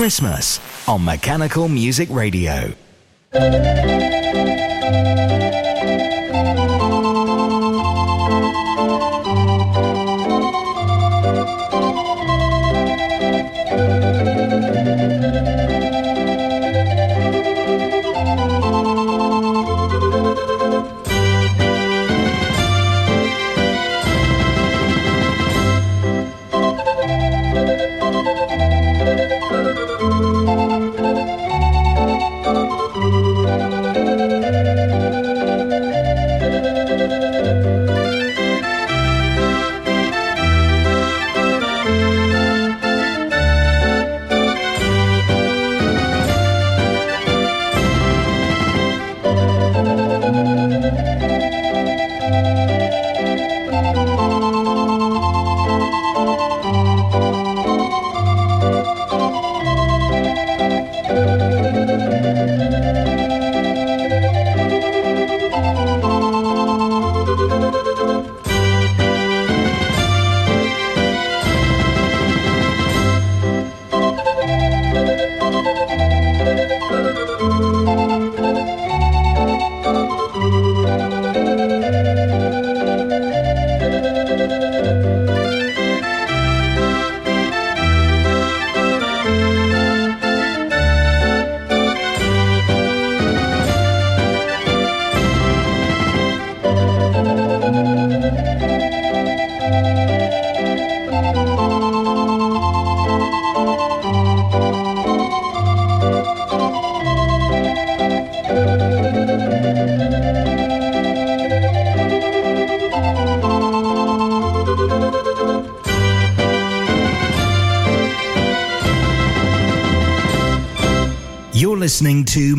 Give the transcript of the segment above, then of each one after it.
Christmas on Mechanical Music Radio.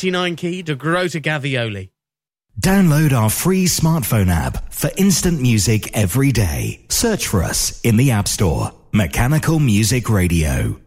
89 key to Grota Gavioli. Download our free smartphone app for instant music every day. Search for us in the App Store. Mechanical Music Radio.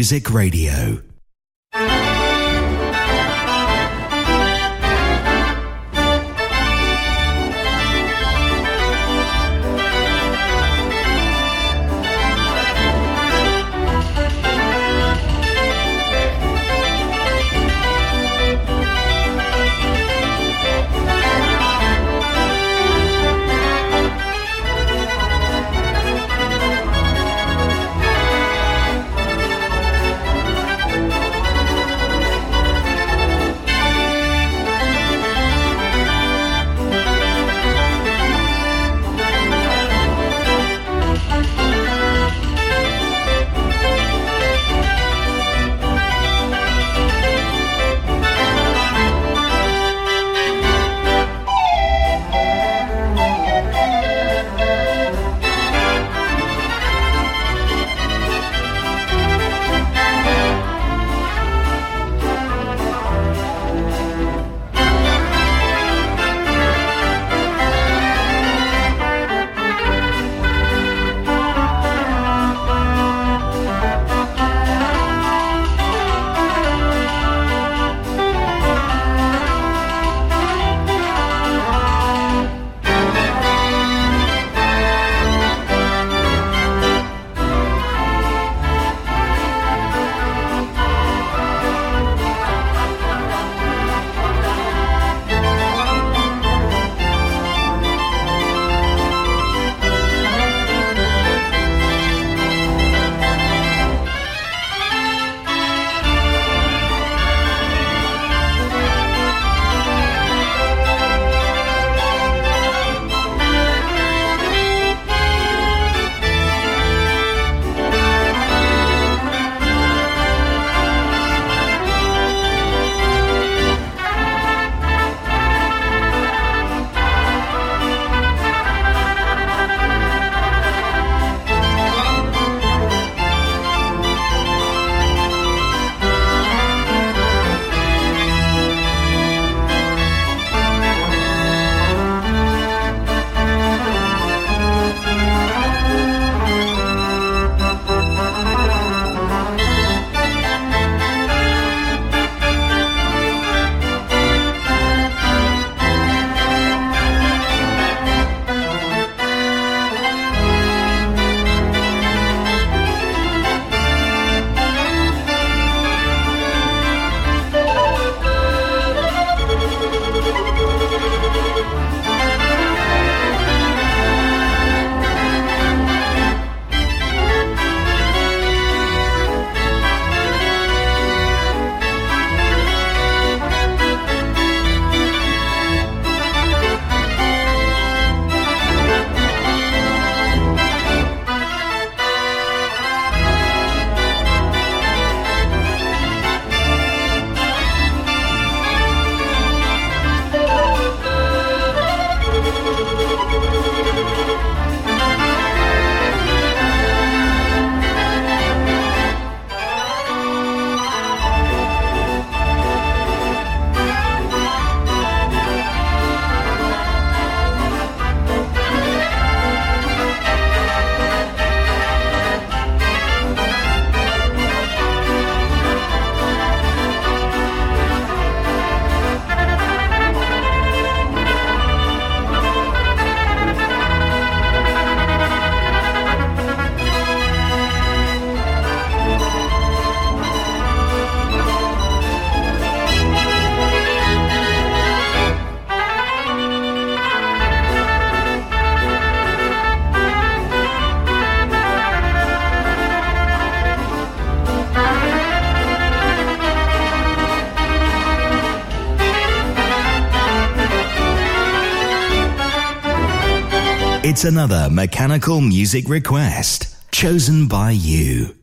Music Radio. Another mechanical music request chosen by you.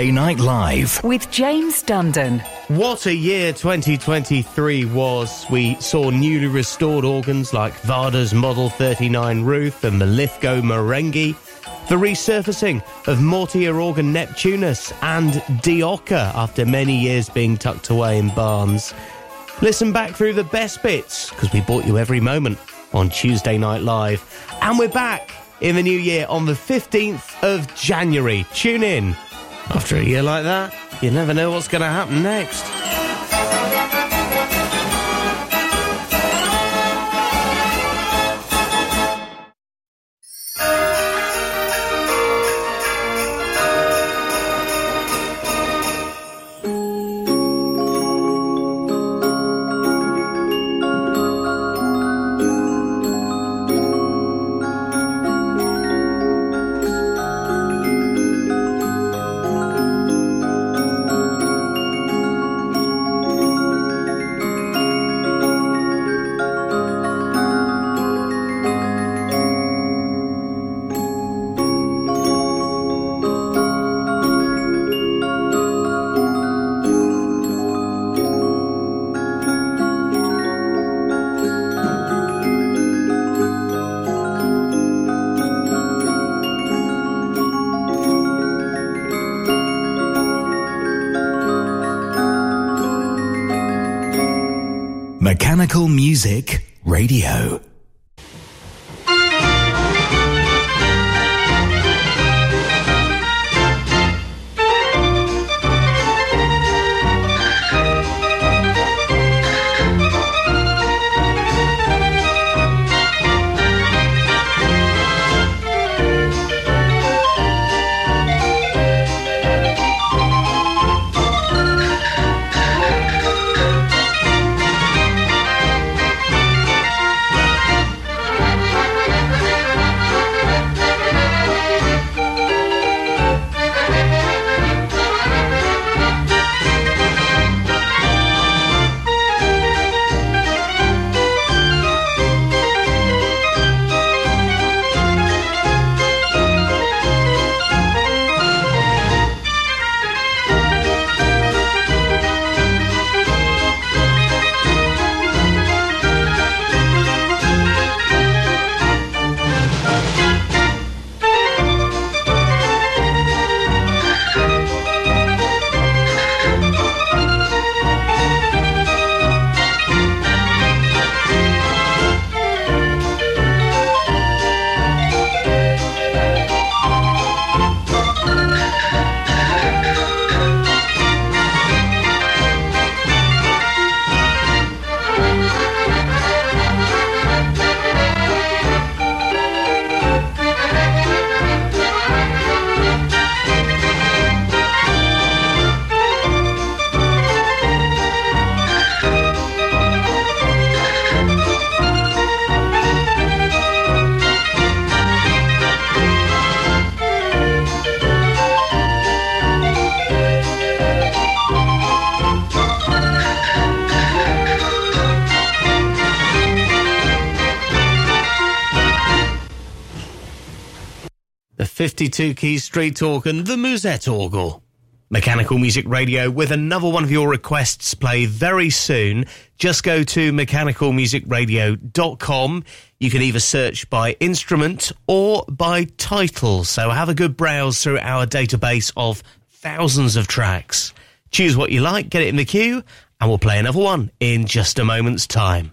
Tuesday Night Live with James Dundon. What a year 2023 was. We saw newly restored organs like Varda's Model 39 Ruth and the Lithgow Marenghi, the resurfacing of Mortier organ Neptunus and Dioca after many years being tucked away in barns. Listen back through the best bits because we bought you every moment on Tuesday Night Live. And we're back in the new year on the 15th of January. Tune in. After a year like that, you never know what's going to happen next. Music Radio. 52 key street organ, the Musette Orgel. Mechanical Music Radio with another one of your requests play very soon. Just go to mechanicalmusicradio.com. You can either search by instrument or by title. So have a good browse through our database of thousands of tracks. Choose what you like, get it in the queue, and we'll play another one in just a moment's time.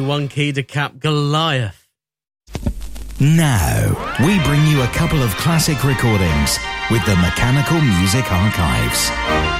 One Key to Cap Goliath. Now, we bring you a couple of classic recordings with the Mechanical Music Archives.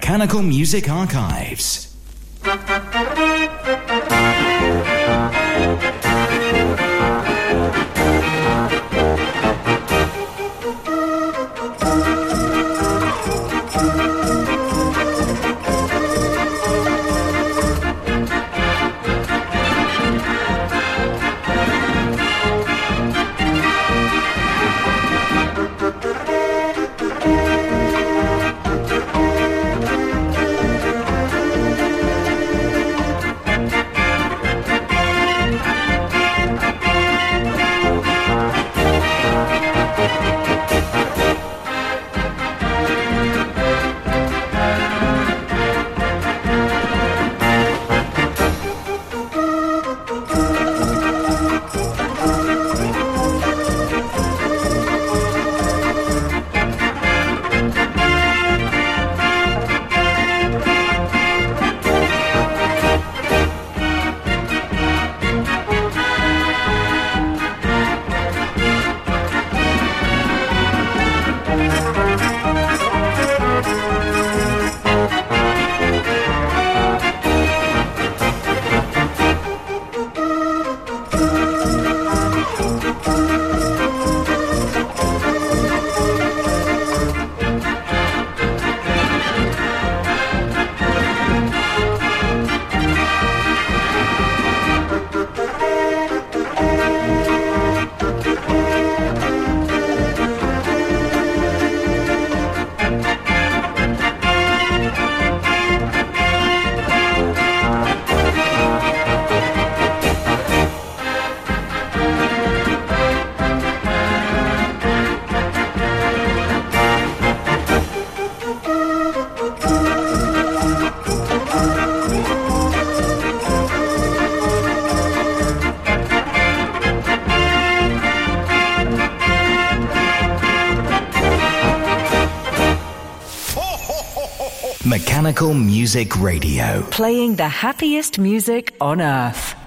Mechanical Music Archives. Music Radio. Playing the happiest music on earth.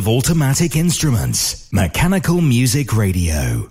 Of automatic instruments. Mechanical Music Radio.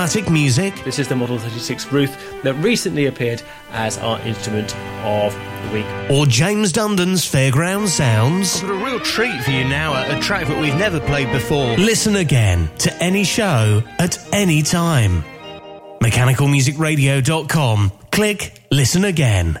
Of Music. This is the Model 36 Ruth that recently appeared as our instrument of the week. Or James Dundon's Fairground Sounds. I've got a real treat for you now, a track that we've never played before. Listen again to any show at any time. MechanicalMusicRadio.com. Click Listen Again.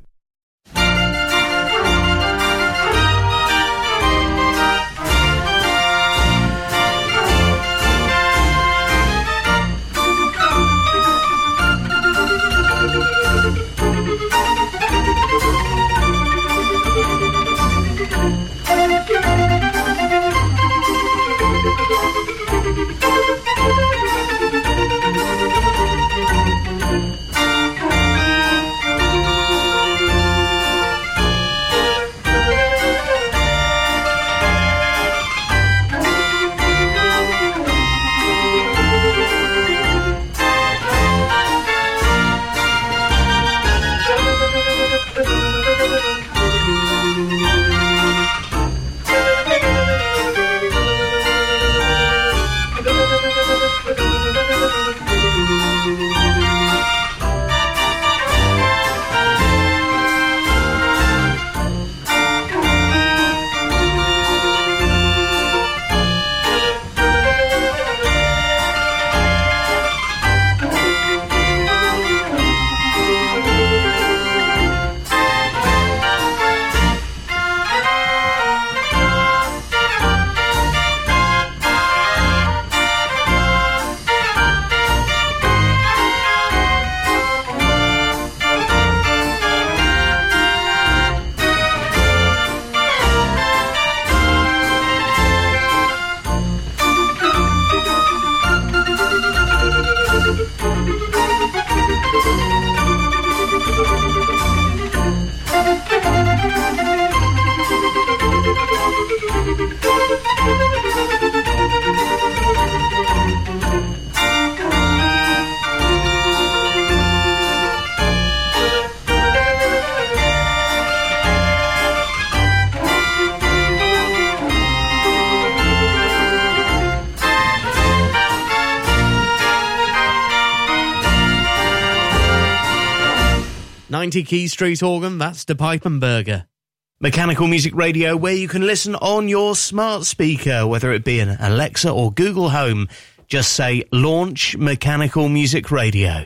Key Street organ, that's the Pipenberger. Mechanical Music Radio, where you can listen on your smart speaker, whether it be an Alexa or Google Home. Just say launch Mechanical Music Radio.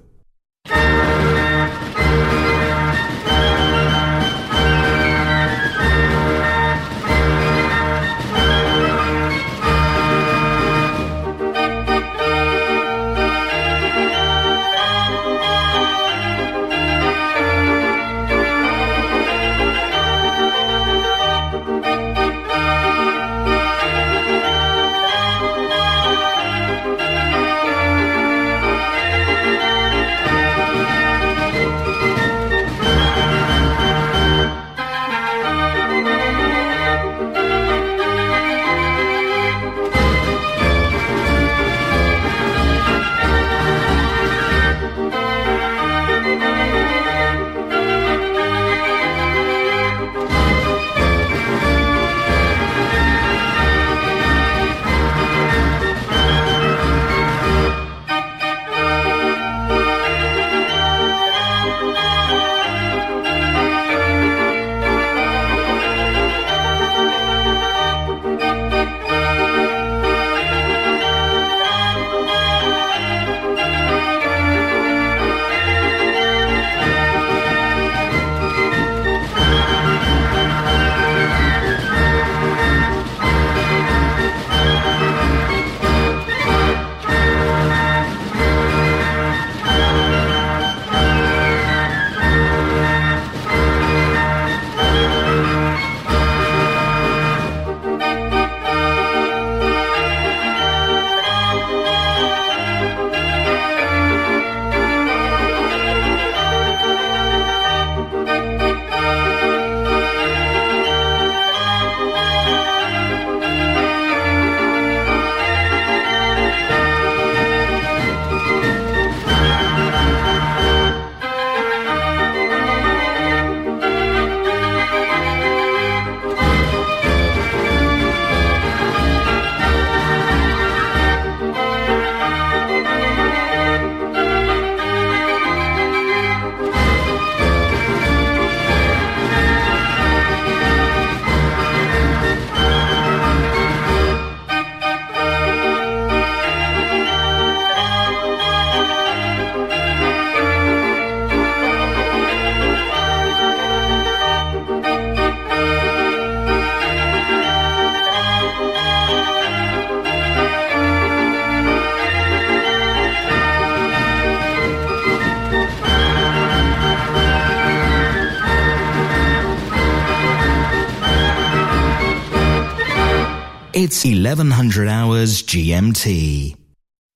1100 hours GMT.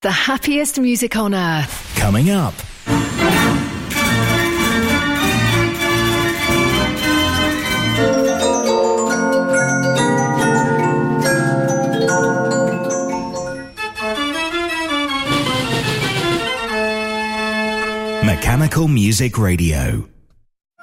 The happiest music on earth. Coming up. Mechanical Music Radio.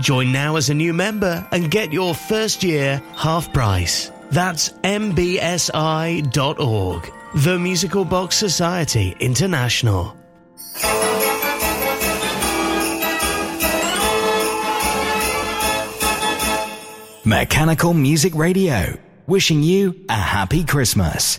Join now as a new member and get your first year half price. That's mbsi.org. The Musical Box Society International. Mechanical Music Radio, wishing you a happy Christmas.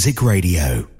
Music Radio.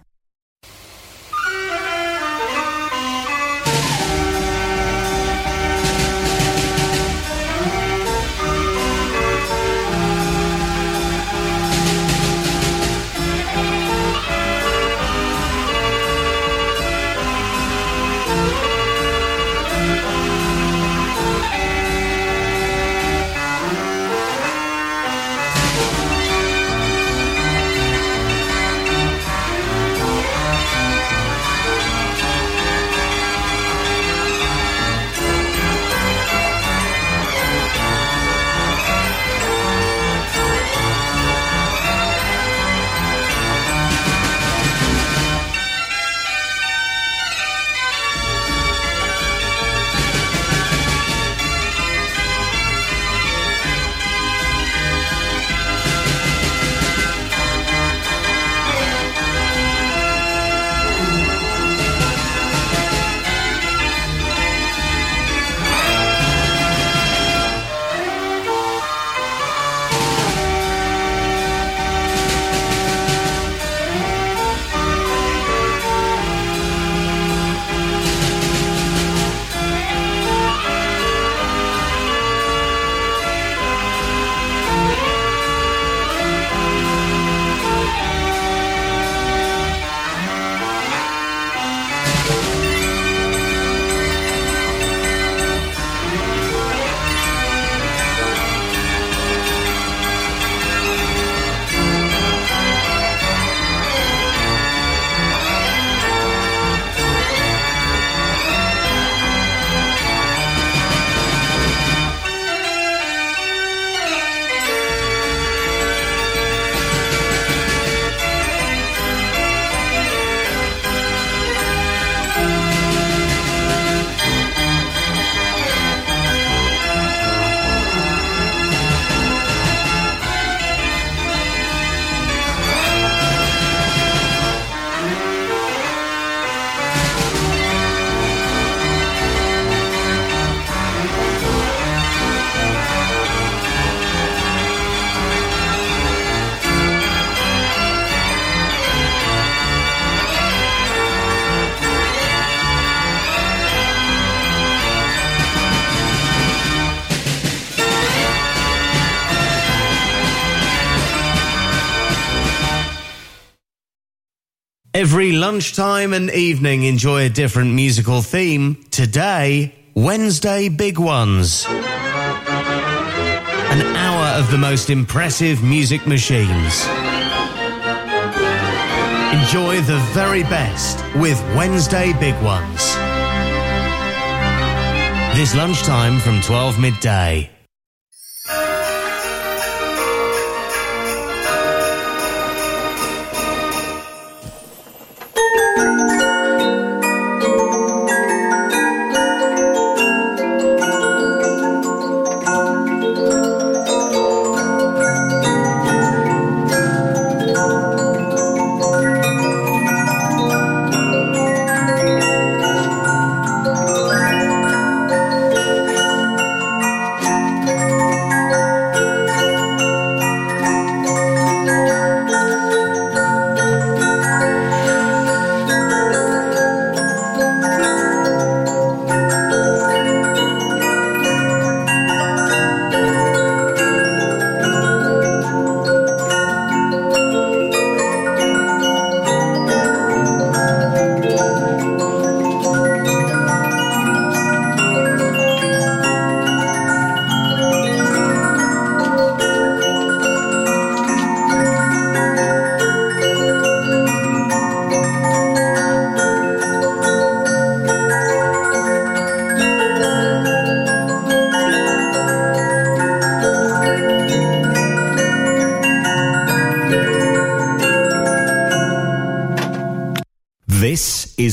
Every lunchtime and evening, enjoy a different musical theme. Today, Wednesday Big Ones. An hour of the most impressive music machines. Enjoy the very best with Wednesday Big Ones. This lunchtime from 12 midday.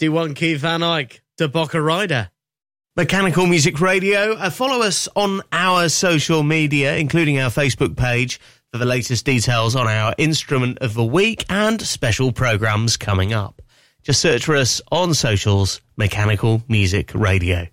51 Key Van Eyck, De Boca Rider. Mechanical Music Radio. Uh, follow us on our social media, including our Facebook page, for the latest details on our instrument of the week and special programs coming up. Just search for us on socials, Mechanical Music Radio.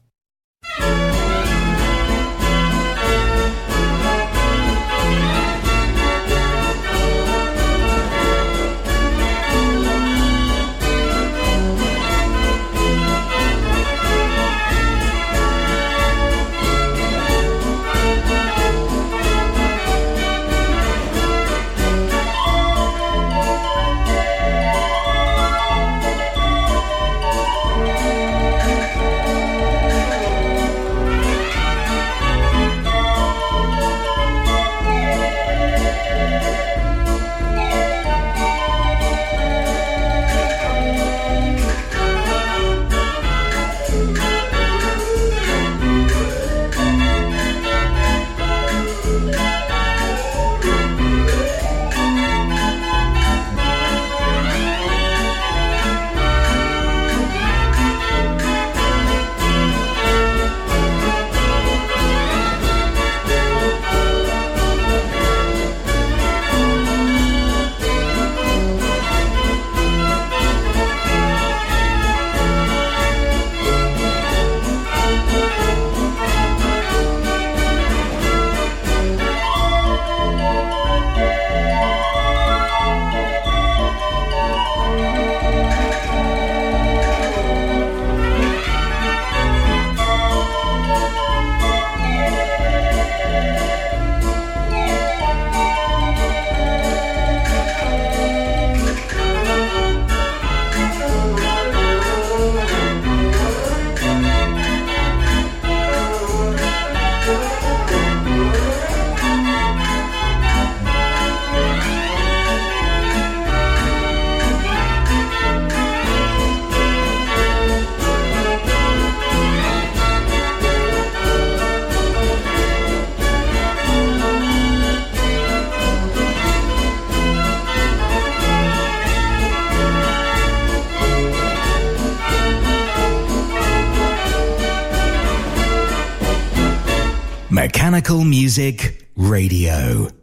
Mechanical Music Radio.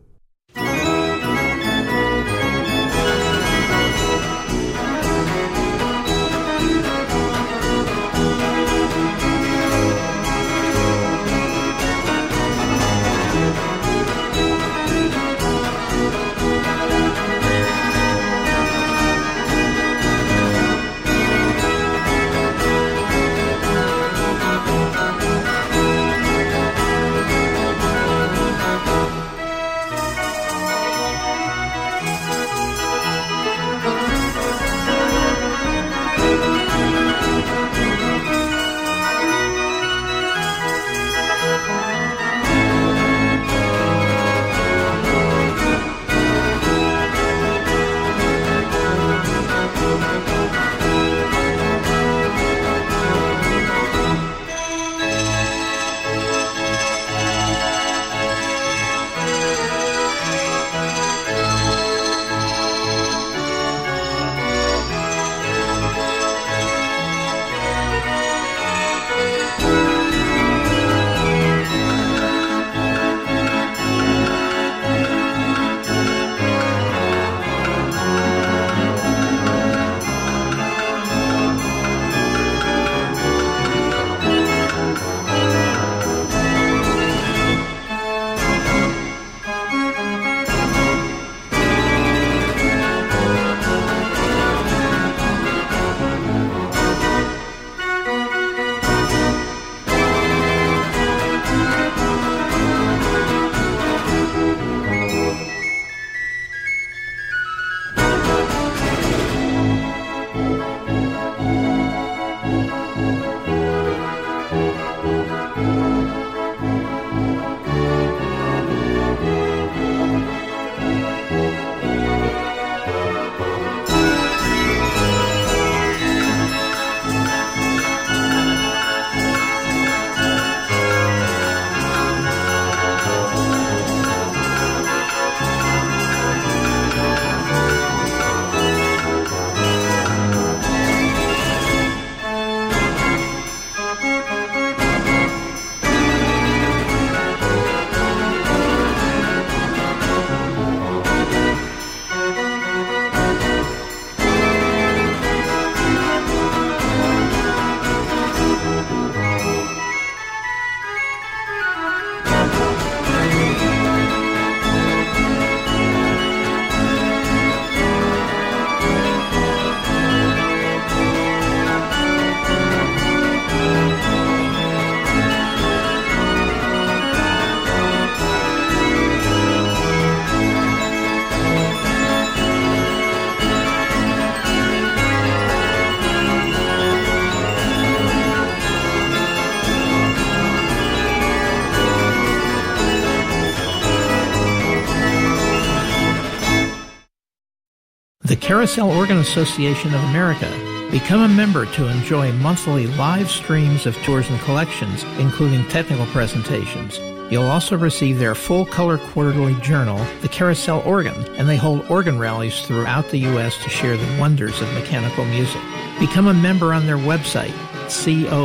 Carousel Organ Association of America. Become a member to enjoy monthly live streams of tours and collections, including technical presentations. You'll also receive their full color quarterly journal, The Carousel Organ, and they hold organ rallies throughout the U.S. to share the wonders of mechanical music. Become a member on their website, coaa.us,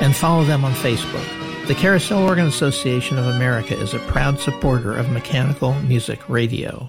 and follow them on Facebook. The Carousel Organ Association of America is a proud supporter of mechanical music radio.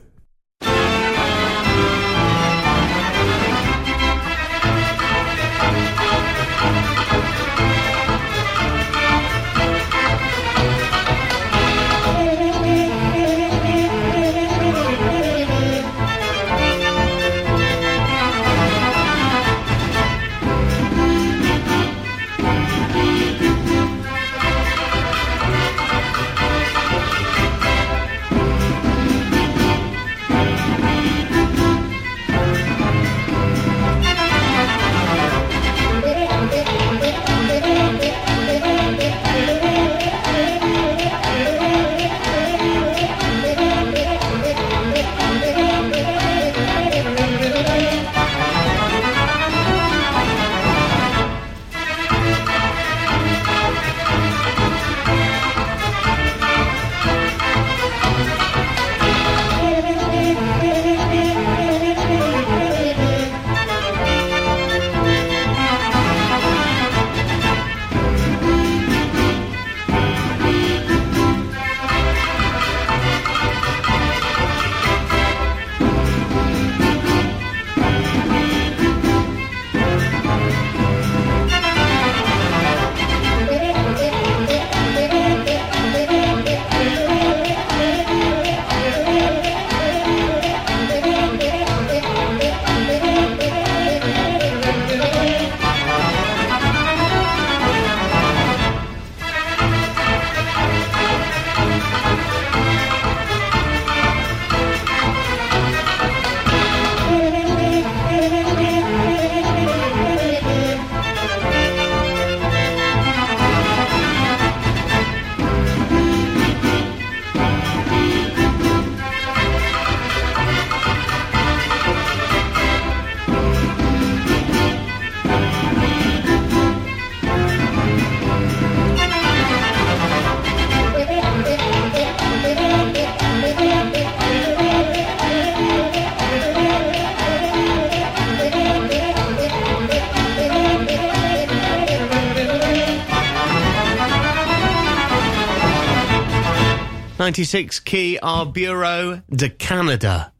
26 key our Bureau de Canada.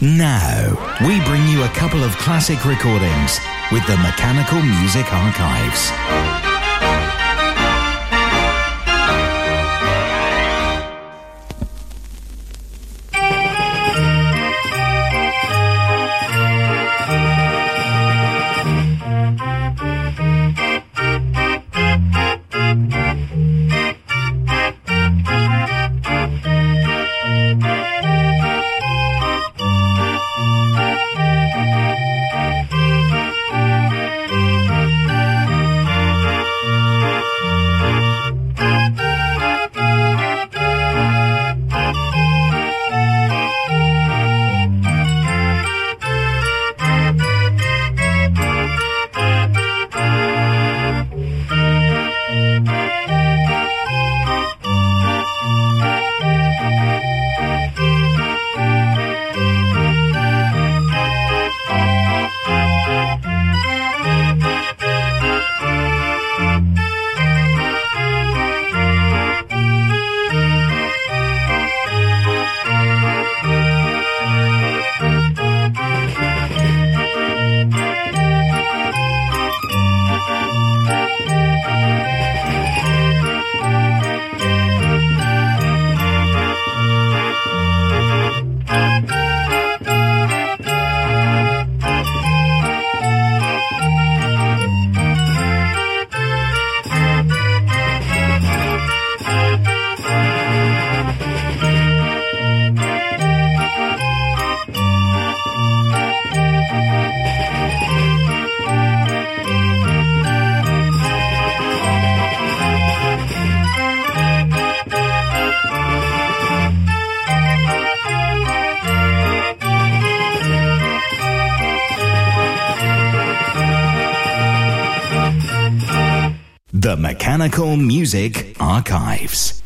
Now, we bring you a couple of classic recordings with the Mechanical Music Archives. Mechanical Music Archives.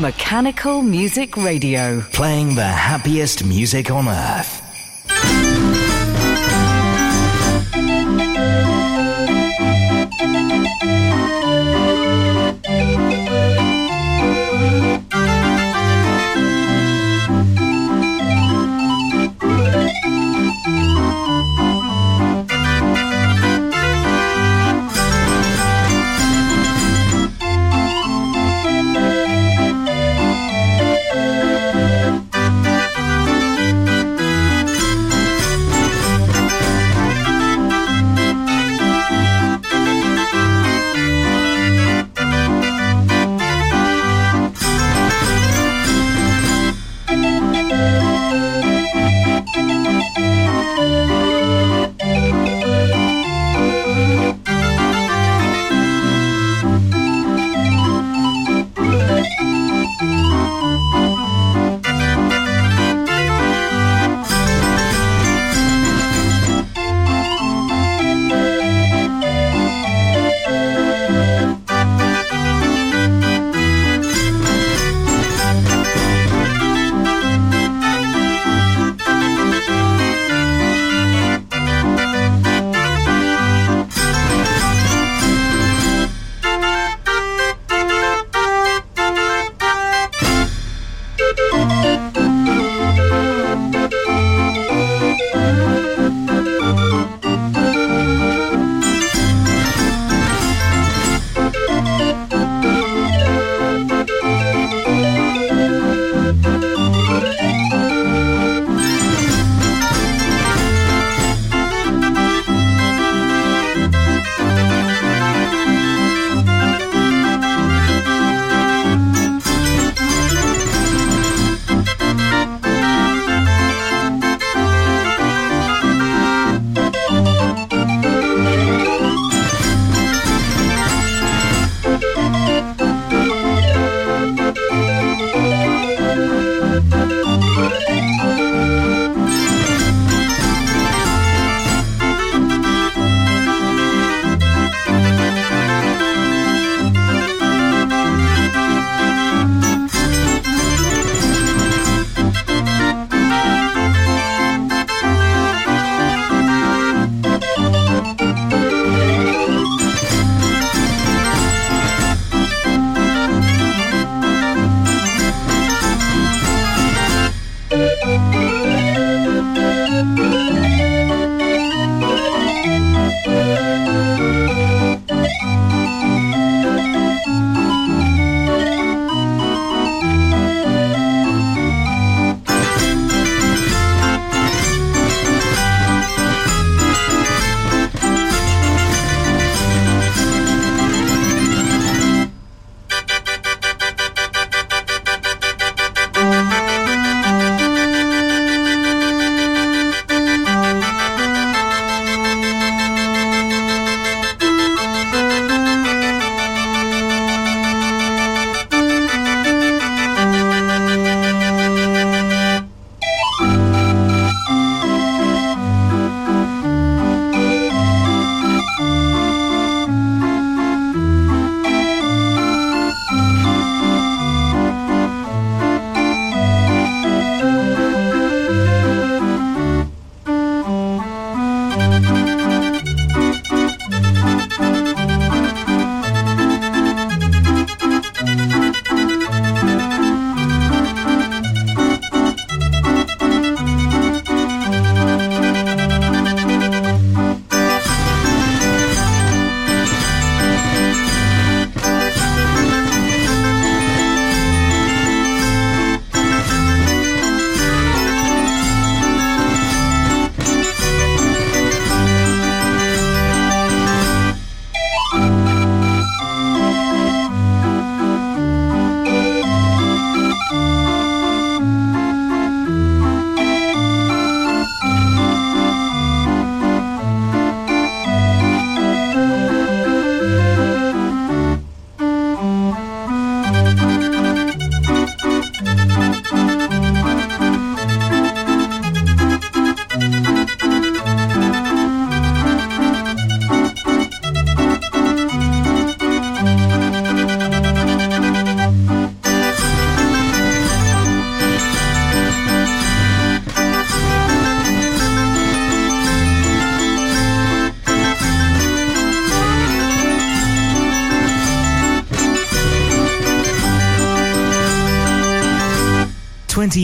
Mechanical Music Radio. Playing the happiest music on earth.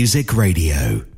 Music Radio.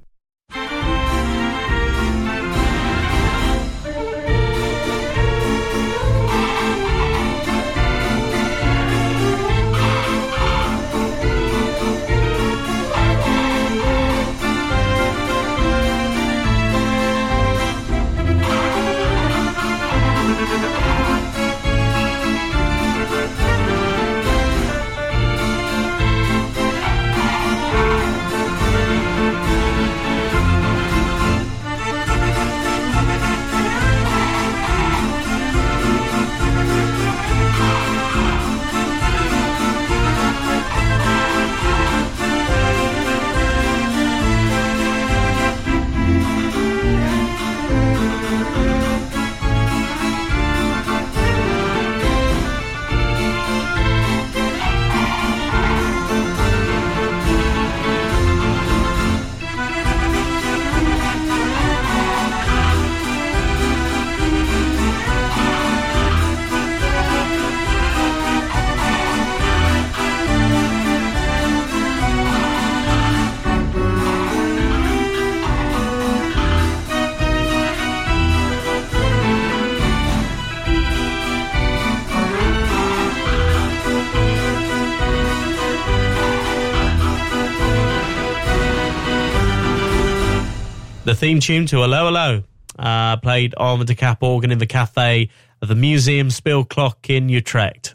The theme tune to Hello Hello, uh, played on the decap organ in the cafe of the Museum Speelklok in Utrecht.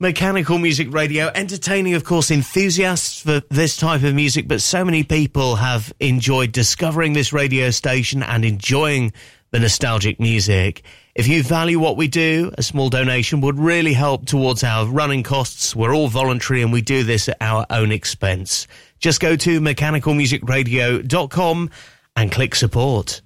Mechanical Music Radio, entertaining, of course, enthusiasts for this type of music, but so many people have enjoyed discovering this radio station and enjoying the nostalgic music. If you value what we do, a small donation would really help towards our running costs. We're all voluntary and we do this at our own expense. Just go to mechanicalmusicradio.com and click support.